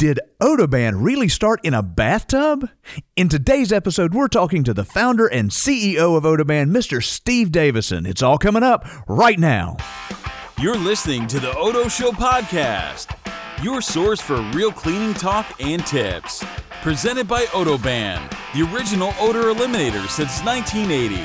Did Odoban really start in a bathtub? In today's episode, we're talking to the founder and CEO of Odoban, Mr. Steve Davison. It's all coming up right now. You're listening to the Odo Show podcast, your source for real cleaning talk and tips. Presented by Odoban, the original odor eliminator since 1980.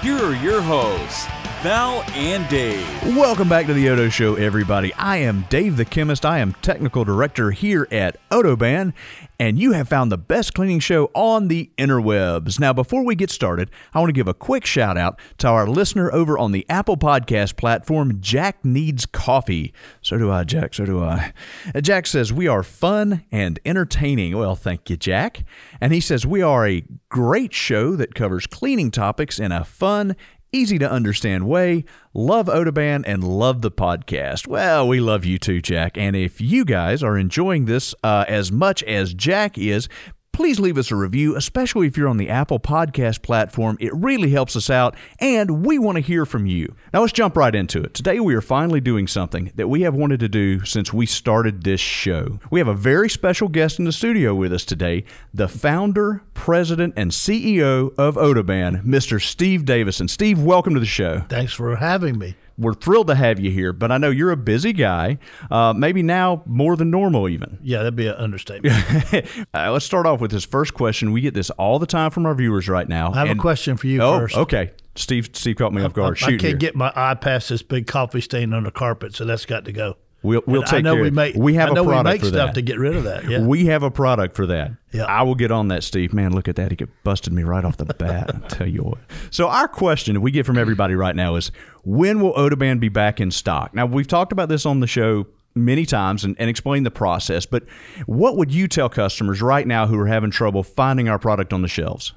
Here are your hosts, Val and Dave. Welcome back to the Odo Show, everybody. I am Dave the Chemist. I am technical director here at Odoban, and you have found the best cleaning show on the interwebs. Now, before we get started, I want to give a quick shout out to our listener over on the Apple Podcast platform, Jack Needs Coffee. So do I, Jack. So do I. Uh, Jack says, We are fun and entertaining. Well, thank you, Jack. And he says, We are a great show that covers cleaning topics in a fun easy to understand way. Love Odoban and love the podcast. Well, we love you too, Jack. And if you guys are enjoying this uh, as much as Jack is, please leave us a review, especially if you're on the Apple Podcast platform. It really helps us out, and we want to hear from you. Now, let's jump right into it. Today, we are finally doing something that we have wanted to do since we started this show. We have a very special guest in the studio with us today the founder, president, and CEO of Odoban, Mr. Steve Davison. Steve, welcome to the show. Thanks for having me. We're thrilled to have you here, but I know you're a busy guy, uh, maybe now more than normal, even. Yeah, that'd be an understatement. uh, let's start off with this first question. We get this all the time from our viewers right now. I have and- a question for you oh, first. okay. Steve, Steve caught me off guard. I, Shoot I can't here. get my eye past this big coffee stain on the carpet, so that's got to go. We'll, we'll And take I know care we of it. make. We have I know a product we make for stuff that. to get rid of that. Yeah. We have a product for that. Yeah. I will get on that, Steve. Man, look at that. He busted me right off the bat. I tell you what. So our question we get from everybody right now is when will Odoban be back in stock? Now we've talked about this on the show many times and, and explained the process, but what would you tell customers right now who are having trouble finding our product on the shelves?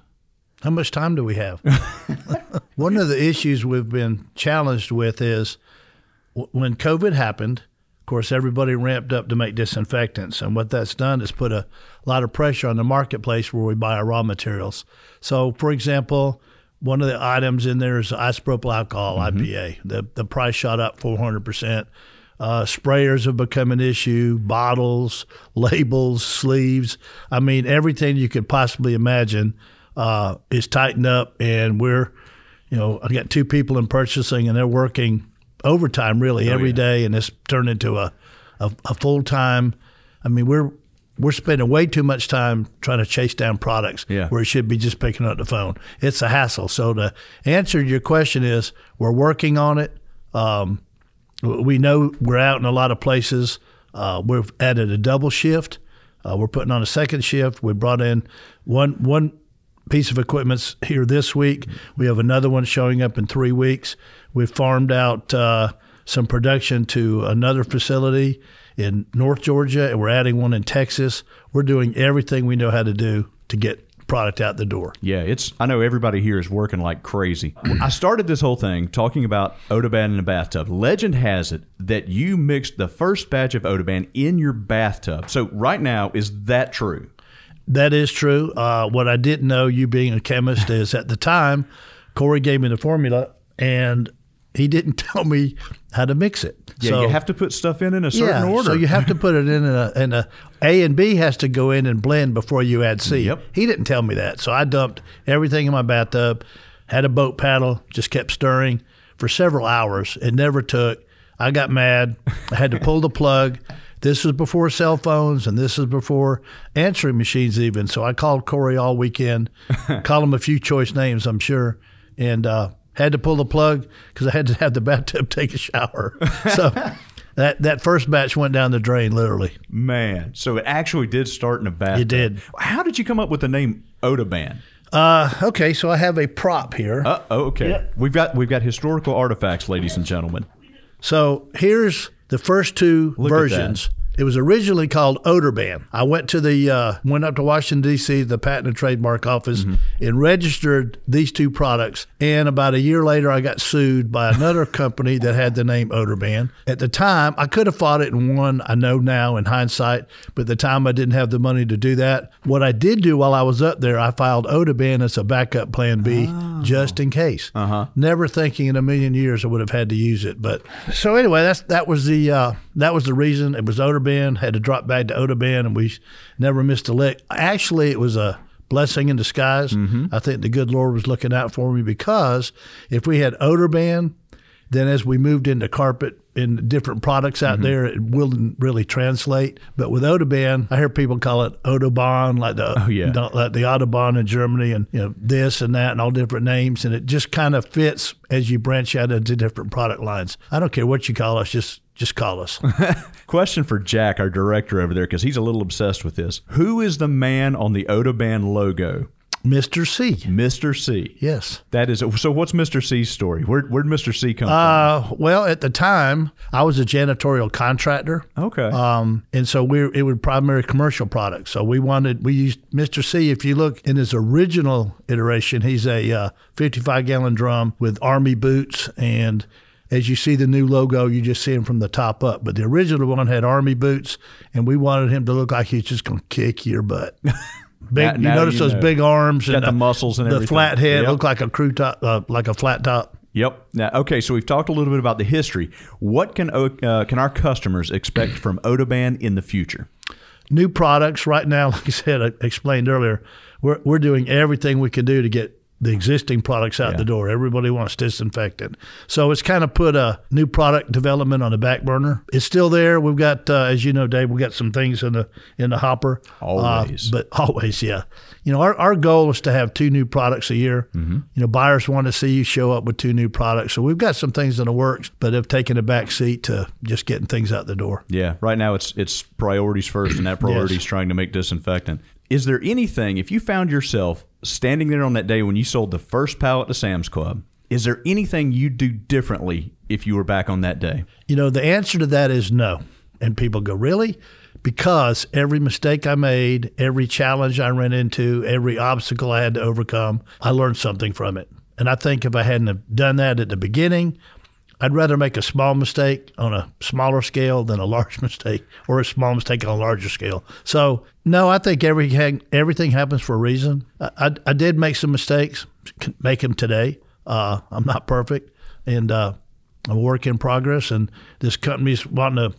How much time do we have? One of the issues we've been challenged with is when COVID happened. Of course, everybody ramped up to make disinfectants, and what that's done is put a lot of pressure on the marketplace where we buy our raw materials. So, for example, one of the items in there is isopropyl alcohol IPA. The the price shot up 400 percent. Uh, sprayers have become an issue. Bottles, labels, sleeves. I mean, everything you could possibly imagine uh, is tightened up, and we're, you know, I got two people in purchasing, and they're working overtime really every day, and it's turned into a a, a full time. I mean, we're we're spending way too much time trying to chase down products Yeah. where it should be just picking up the phone. It's a hassle. So to answer your question is, we're working on it. Um, we know we're out in a lot of places. Uh, we've added a double shift. Uh, we're putting on a second shift. We brought in one one piece of equipment's here this week. We have another one showing up in three weeks. We've farmed out uh, some production to another facility in North Georgia, and we're adding one in Texas. We're doing everything we know how to do to get product out the door. Yeah, it's. I know everybody here is working like crazy. I started this whole thing talking about Odoban in a bathtub. Legend has it that you mixed the first batch of Odoban in your bathtub. So right now, is that true? That is true. Uh, what I didn't know, you being a chemist, is at the time, Corey gave me the formula, and he didn't tell me how to mix it. Yeah, so, you have to put stuff in in a certain yeah, order. So you have to put it in a, in a A and B has to go in and blend before you add C. Yep. He didn't tell me that, so I dumped everything in my bathtub, had a boat paddle, just kept stirring for several hours. It never took. I got mad. I had to pull the plug. This was before cell phones, and this is before answering machines, even. So I called Corey all weekend, called him a few choice names, I'm sure, and uh, had to pull the plug because I had to have the bathtub take a shower. So that that first batch went down the drain, literally. Man, so it actually did start in a bathtub. It did. How did you come up with the name Odoban? Uh, okay, so I have a prop here. Uh, oh, okay. Yep. We've got we've got historical artifacts, ladies and gentlemen. So here's the first two Look versions. It was originally called Odorban. I went to the uh, went up to Washington D.C. the Patent and Trademark Office Mm-hmm. and registered these two products. And about a year later, I got sued by another company that had the name Odorban. At the time, I could have fought it and won. I know now in hindsight, but at the time I didn't have the money to do that. What I did do while I was up there, I filed Odoban as a backup plan B, just in case. Uh-huh. Never thinking in a million years I would have had to use it. But so anyway, that's that was the uh, that was the reason. It was Odorban. Odoban, had to drop back to Odoban, and we never missed a lick. Actually, it was a blessing in disguise. Mm-hmm. I think the good Lord was looking out for me because if we had Odorban, then as we moved into carpet and different products out mm-hmm. there, it wouldn't really translate. But with Odoban, I hear people call it Autobahn, like the Oh, yeah. the- like the Autobahn in Germany, and you know this and that, and all different names, and it just kind of fits as you branch out into different product lines. I don't care what you call us, just just call us. Question for Jack, our director over there, because he's a little obsessed with this. Who is the man on the Odoban logo? Mr. C. Mr. C. Yes. That is so. What's Mr. C's story? Where where'd Mr. C come from? Uh, well, at the time, I was a janitorial contractor. Okay. Um, and so we it was primary commercial products. So we wanted we used Mr. C. If you look in his original iteration, he's a uh, 55 gallon drum with army boots and. As you see the new logo, you just see him from the top up. But the original one had army boots, and we wanted him to look like he's just going to kick your butt. Big, Now- you now notice you those know. big arms Got and the muscles and the everything. flat head Yep. looked like a crew top, uh, like a flat top. Yep. Now, okay. So we've talked a little bit about the history. What can uh, can our customers expect from Odoban in the future? new products right now like i said i explained earlier we're, we're doing everything we can do to get the existing products out Yeah. the door everybody wants disinfectant so it's kind of put a new product development on the back burner it's still there we've got uh, as you know dave we've got some things in the in the hopper Uh, Always. but always yeah you know our, our goal is to have two new products a year Mm-hmm. you know buyers want to see you show up with two new products so we've got some things in the works but have taken a back seat to just getting things out the door Yeah. Right now, it's it's priorities first, and that priority is trying to make disinfectant. Is there anything if you found yourself standing there on that day when you sold the first pallet to Sam's Club? Is there anything you'd do differently if you were back on that day? You know, the answer to that is no. And people go, really? Because every mistake I made, every challenge I ran into, every obstacle I had to overcome, I learned something from it. And I think if I hadn't have done that at the beginning, I'd rather make a small mistake on a smaller scale than a large mistake or a small mistake on a larger scale. So, no, I think everything, everything happens for a reason. I, I, I did make some mistakes, make them today. Uh, I'm not perfect. And, uh, a work in progress, and this company's wanting to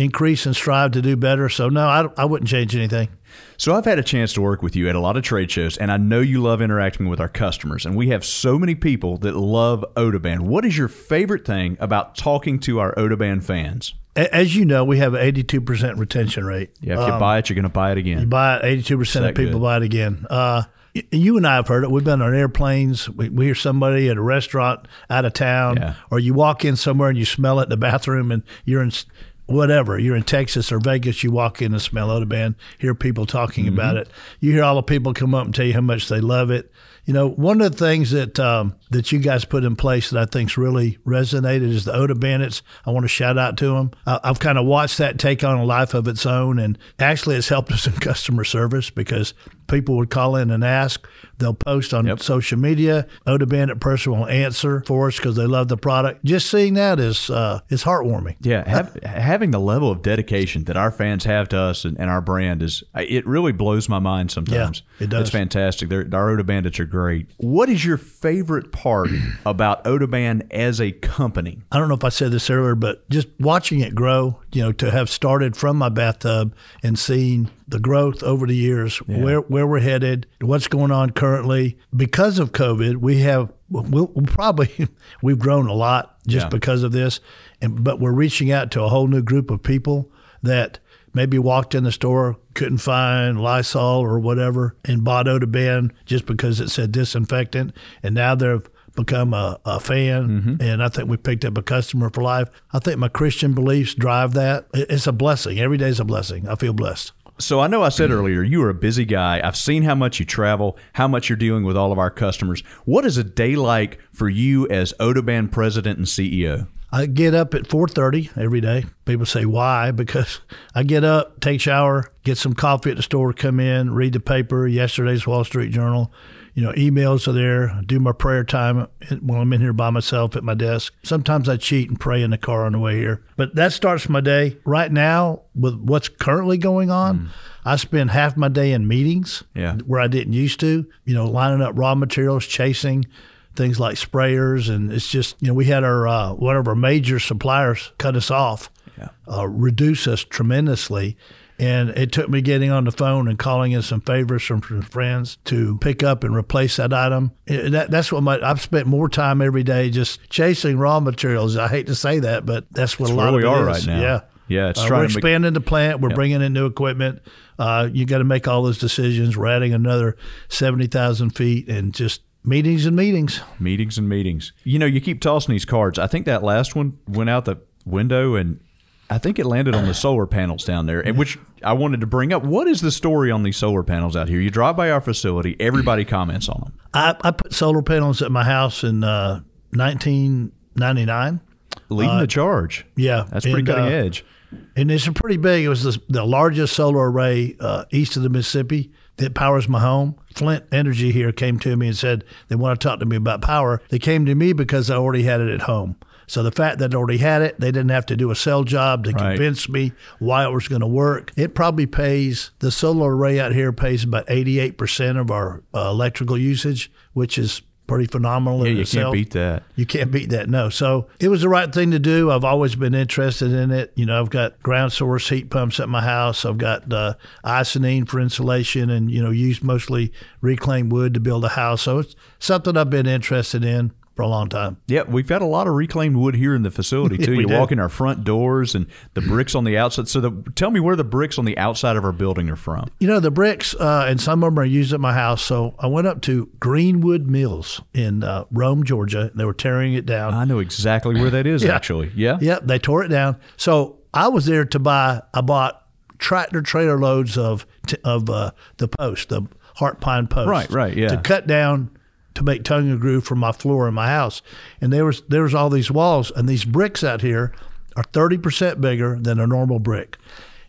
increase and strive to do better. So no, I, I wouldn't change anything. So I've had a chance to work with you at a lot of trade shows, and I know you love interacting with our customers. And we have so many people that love Odoban. What is your favorite thing about talking to our Odoban fans? As you know, we have an 82% retention rate. Yeah, if you buy it, you're going to buy it again. You buy it, 82% of people good? buy it again. Uh, you and I have heard it. We've been on airplanes. We, we hear somebody at a restaurant out of town, Yeah. or you walk in somewhere and you smell it in the bathroom, and you're in whatever. You're in Texas or Vegas. You walk in and smell Odoban. Hear people talking Mm-hmm. about it. You hear all the people come up and tell you how much they love it. You know, one of the things that um, that you guys put in place that I think's really resonated is the Oda Bandits. I want to shout out to them. I, I've kind of watched that take on a life of its own, and actually, it's helped us in customer service because people would call in and ask. They'll post on Yep. social media. Oda Bandit person will answer for us because they love the product. Just seeing that is uh, is heartwarming. Yeah, have, having the level of dedication that our fans have to us and, and our brand is it really blows my mind sometimes. Yeah, it does. It's fantastic. They're, our Oda Bandits are great. What is your favorite part about Odoban as a company? I don't know if I said this earlier, but just watching it grow, you know, to have started from my bathtub and seeing the growth over the years, where where we're headed, what's going on currently. Because of COVID, we have we'll, we'll probably we've grown a lot just Yeah. because of this, and but we're reaching out to a whole new group of people that maybe walked in the store couldn't find Lysol or whatever and bought Odoban just because it said disinfectant, and now they've become a, a fan, mm-hmm. and I think we picked up a customer for life. I think my Christian beliefs drive that. It's a blessing. Every day is a blessing. I feel blessed. So I know I said earlier you are a busy guy. I've seen how much you travel, how much you're dealing with all of our customers. What is a day like for you as Odoban president and CEO? I get up at 4:30 every day. People say why? Because I get up, take shower, get some coffee at the store, come in, read the paper, yesterday's Wall Street Journal. You know, emails are there. Do my prayer time while I'm in here by myself at my desk. Sometimes I cheat and pray in the car on the way here. But that starts my day. Right now, with what's currently going on, I spend half my day in meetings Yeah. where I didn't used to. You know, lining up raw materials, chasing things like sprayers, and it's just you know we had our uh, one of our major suppliers cut us off uh, reduce us tremendously. And it took me getting on the phone and calling in some favors from, from friends to pick up and replace that item. It- that, that's what my I've spent more time every day just chasing raw materials. I hate to say that, but that's what That's a lot where of we are is. right now. Yeah, Yeah, it's Uh, trying we're make- expanding the plant. We're bringing in new equipment. Uh, you got to make all those decisions. We're adding another seventy thousand feet, and just meetings and meetings. meetings and meetings. You know, you keep tossing these cards. I think that last one went out the window and I think it landed on the solar panels down there, and which I wanted to bring up. What is the story on these solar panels out here? You drive by our facility, everybody comments on them. I, I put solar panels at my house in uh, 1999. Leading the charge. Yeah, That's pretty and, cutting uh, edge. And it's a pretty big. It was the, the largest solar array uh, east of the Mississippi that powers my home. Flint Energy here came to me and said they want to talk to me about power. They came to me because I already had it at home. So the fact that I already had it, they didn't have to do a sell job to Right. convince me why it was going to work. It probably pays the solar array out here pays about eighty eight percent of our uh, electrical usage, which is pretty phenomenal. Yeah, you itself. can't beat that. You can't beat that, no. So it was the right thing to do. I've always been interested in it. You know, I've got ground source heat pumps at my house. I've got uh, Icynene for insulation and, you know, use mostly reclaimed wood to build a house. So it's something I've been interested in for a long time. Yeah, we've got a lot of reclaimed wood here in the facility too. you do. walk in our front doors and the bricks on the outside. So the, tell me where the bricks on the outside of our building are from. You know, the bricks, uh, and some of them are used at my house. So I went up to Greenwood Mills in uh, Rome, Georgia. And they were tearing it down. I know exactly where that is. Yeah. Actually, yeah. Yep, they tore it down. So I was there to buy. I bought tractor trailer loads of t- of uh, the post, the heart pine post. Right, right, yeah. To cut down to make tongue and groove for my floor in my house, and there was there was all these walls and these bricks out here are thirty percent bigger than a normal brick.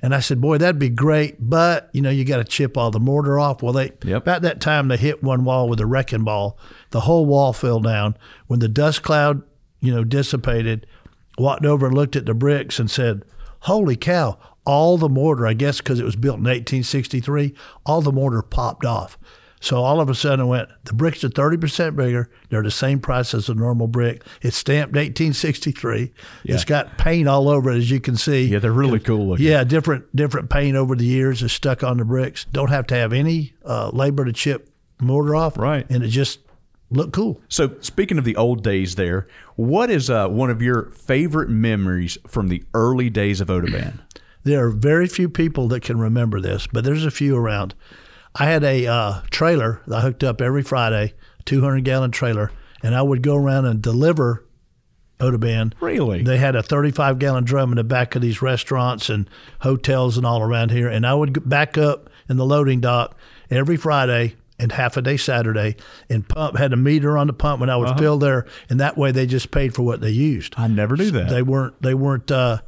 And I said, "Boy, that'd be great, but you know, you got to chip all the mortar off." Well, they Yep. about that time they hit one wall with a wrecking ball. The whole wall fell down. When the dust cloud, you know, dissipated, walked over and looked at the bricks and said, "Holy cow! All the mortar, I guess, because it was built in 1863, all the mortar popped off." So all of a sudden, I went. The bricks are 30 percent bigger. They're the same price as a normal brick. It's stamped 1863. It's got paint all over it, as you can see. Yeah, they're really cool looking. Yeah, different different paint over the years is stuck on the bricks. Don't have to have any uh, labor to chip mortar off. Right. and it just looked cool. So, speaking of the old days, there, what is uh, one of your favorite memories from the early days of Odoban? There are very few people that can remember this, but there's a few around. I had a uh, trailer that I hooked up every Friday, 200 gallon trailer, and I would go around and deliver Odoban. Really? They had a 35 gallon drum in the back of these restaurants and hotels and all around here. And I would back up in the loading dock every Friday and half a day Saturday and pump, had a meter on the pump when I would fill there. And that way they just paid for what they used. I never knew that. They weren't, they weren't, uh,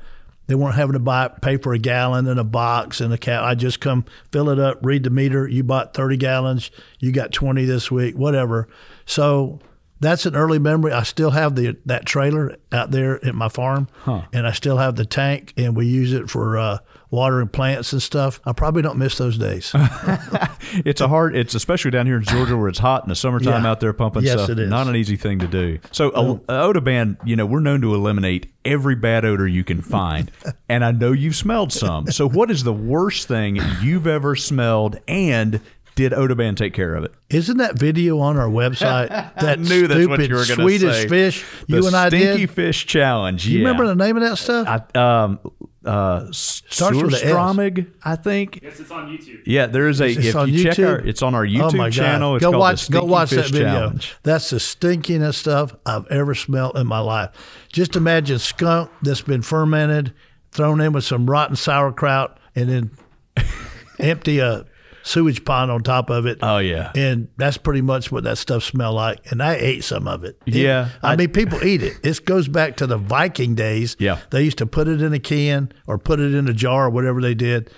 they weren't having to buy pay for a gallon and a box and a cap. I just come fill it up, read the meter. You bought thirty gallons, you got twenty this week, whatever. So that's an early memory. I still have the that trailer out there at my farm, and I still have the tank, and we use it for uh, watering plants and stuff. I probably don't miss those days. it's a hard. It's especially down here in Georgia where it's hot in the summertime Yeah. out there pumping Yes, stuff. it is. Not an easy thing to do. So, uh, Odoban, you know, we're known to eliminate every bad odor you can find, and I know you've smelled some. So, what is the worst thing you've ever smelled, and did Odoban take care of it? Isn't that video on our website? That knew that's what stupid you were gonna Swedish say. fish The you and I Stinky. Fish Challenge. Do you yeah. remember the name of that stuff? I, um, uh, Starts with a S. Surströmming, I think. Yes, it's on YouTube. Yeah, there is a. It's if on you check YouTube? our, it's on our YouTube oh my channel. It's go called watch, the go watch Fish that video. Challenge. That's the stinkiest stuff I've ever smelled in my life. Just imagine skunk that's been fermented, thrown in with some rotten sauerkraut, and then empty a sewage pond on top of it. Oh yeah. And that's pretty much what that stuff smelled like. And I ate some of it. It- Yeah, I, I- mean, people eat it. This goes back to the Viking days. Yeah. They used to put it in a can or put it in a jar or whatever they did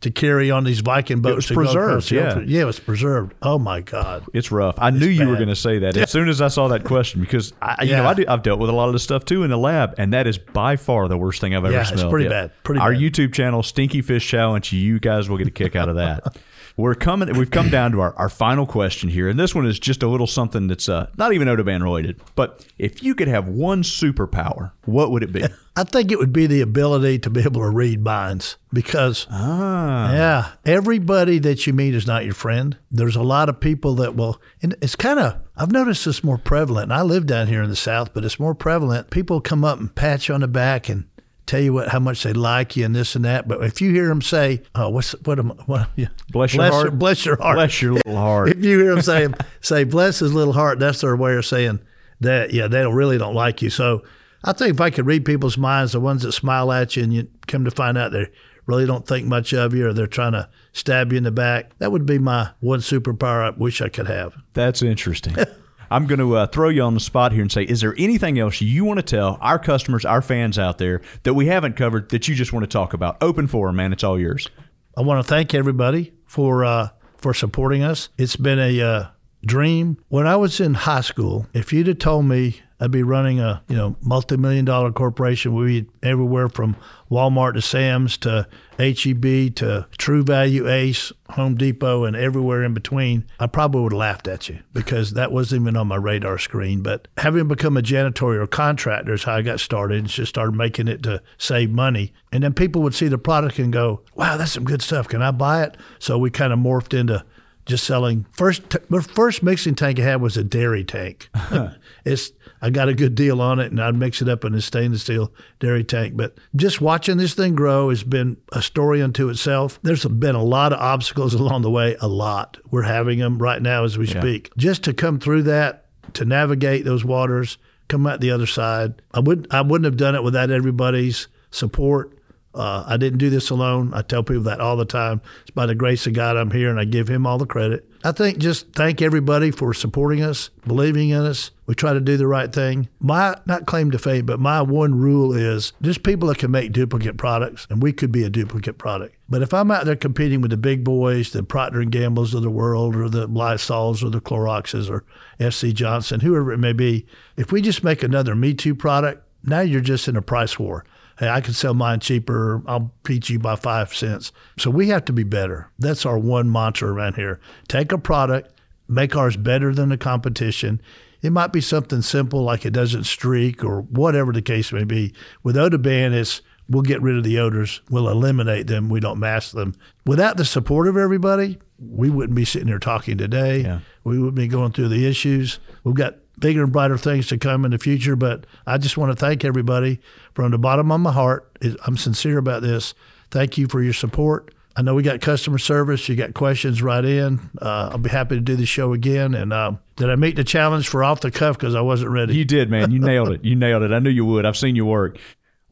to carry on these Viking boats. It was to go across preserved, yeah. Yeah, it was preserved. Oh, my God. It's rough. I knew you were going to say that as soon as I saw that question because I, you know Yeah. I do, I've dealt with a lot of this stuff too in the lab, and that is by far the worst thing I've ever Yeah, it's smelled. pretty bad. Pretty Our bad. YouTube channel, Stinky Fish Challenge, you guys will get a kick out of that. We're coming. We've come down to our, our final question here, and this one is just a little something that's uh, not even Odoban related. But if you could have one superpower, what would it be? I think it would be the ability to be able to read minds because, ah. yeah, everybody that you meet is not your friend. There's a lot of people that will, and it's kind of, I've noticed this more prevalent. And I live down here in the South, but it's more prevalent. People come up and pat you on the back and tell you what how much they like you and this and that. But if you hear them say, "Oh, what's what am what?" Yeah, bless your heart, bless your heart, bless your little heart. if you hear them say say bless his little heart, that's their way of saying that. Yeah, they really don't like you. So I think if I could read people's minds, the ones that smile at you and you come to find out they really don't think much of you or they're trying to stab you in the back, that would be my one superpower I wish I could have. That's interesting. I'm going to uh, throw you on the spot here and say, is there anything else you want to tell our customers, our fans out there that we haven't covered that you just want to talk about? Open forum, man. It's all yours. I want to thank everybody for uh, for supporting us. It's been a uh, dream. When I was in high school, if you'd have told me I'd be running a you know multi-million dollar corporation. We'd be everywhere from Walmart to Sam's to HEB to True Value Ace, Home Depot, and everywhere in between. I probably would have laughed at you because that wasn't even on my radar screen. But having become a janitorial contractor is how I got started and just started making it to save money. And then people would see the product and go, "Wow, that's some good stuff. Can I buy it?" So we kind of morphed into just selling first t- first mixing tank I had was a dairy tank. Uh-huh. it's I got a good deal on it, and I'd mix it up in a stainless steel dairy tank. But just watching this thing grow has been a story unto itself. There's been a lot of obstacles along the way, a lot. We're having them right now as we yeah. speak. Just to come through that, to navigate those waters, come out the other side. I wouldn't I wouldn't have done it without everybody's support uh, I didn't do this alone. I tell people that all the time. It's by the grace of God I'm here, and I give Him all the credit. I think just thank everybody for supporting us, believing in us. We try to do the right thing. My not claim to fame, but my one rule is there's people that can make duplicate products, and we could be a duplicate product. But if I'm out there competing with the big boys, the Procter and Gamble's of the world, or the Lysols, or the Cloroxes, or SC Johnson, whoever it may be, if we just make another Me Too product, now you're just in a price war hey, I can sell mine cheaper. I'll beat you by five cents. So we have to be better. That's our one mantra around here. Take a product, make ours better than the competition. It might be something simple like it doesn't streak or whatever the case may be. With Odoban, it's we'll get rid of the odors, we'll eliminate them, we don't mask them. Without the support of everybody, we wouldn't be sitting here talking today. Yeah. We wouldn't be going through the issues. We've got bigger and brighter things to come in the future. But I just want to thank everybody from the bottom of my heart. I'm sincere about this. Thank you for your support. I know we got customer service. You got questions right in. Uh, I'll be happy to do the show again. And uh, did I meet the challenge for off the cuff because I wasn't ready? You did, man. You nailed it. You nailed it. I knew you would. I've seen you work.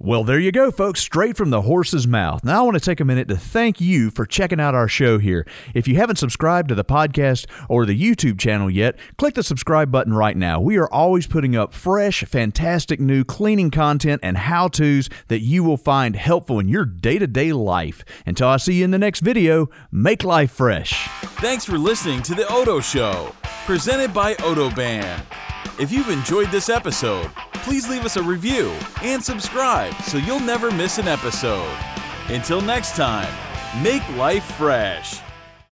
Well, there you go, folks, straight from the horse's mouth. Now, I want to take a minute to thank you for checking out our show here. If you haven't subscribed to the podcast or the YouTube channel yet, click the subscribe button right now. We are always putting up fresh, fantastic new cleaning content and how to's that you will find helpful in your day to day life. Until I see you in the next video, make life fresh. Thanks for listening to The Odo Show, presented by Odoban. If you've enjoyed this episode, please leave us a review and subscribe so you'll never miss an episode. Until next time, make life fresh.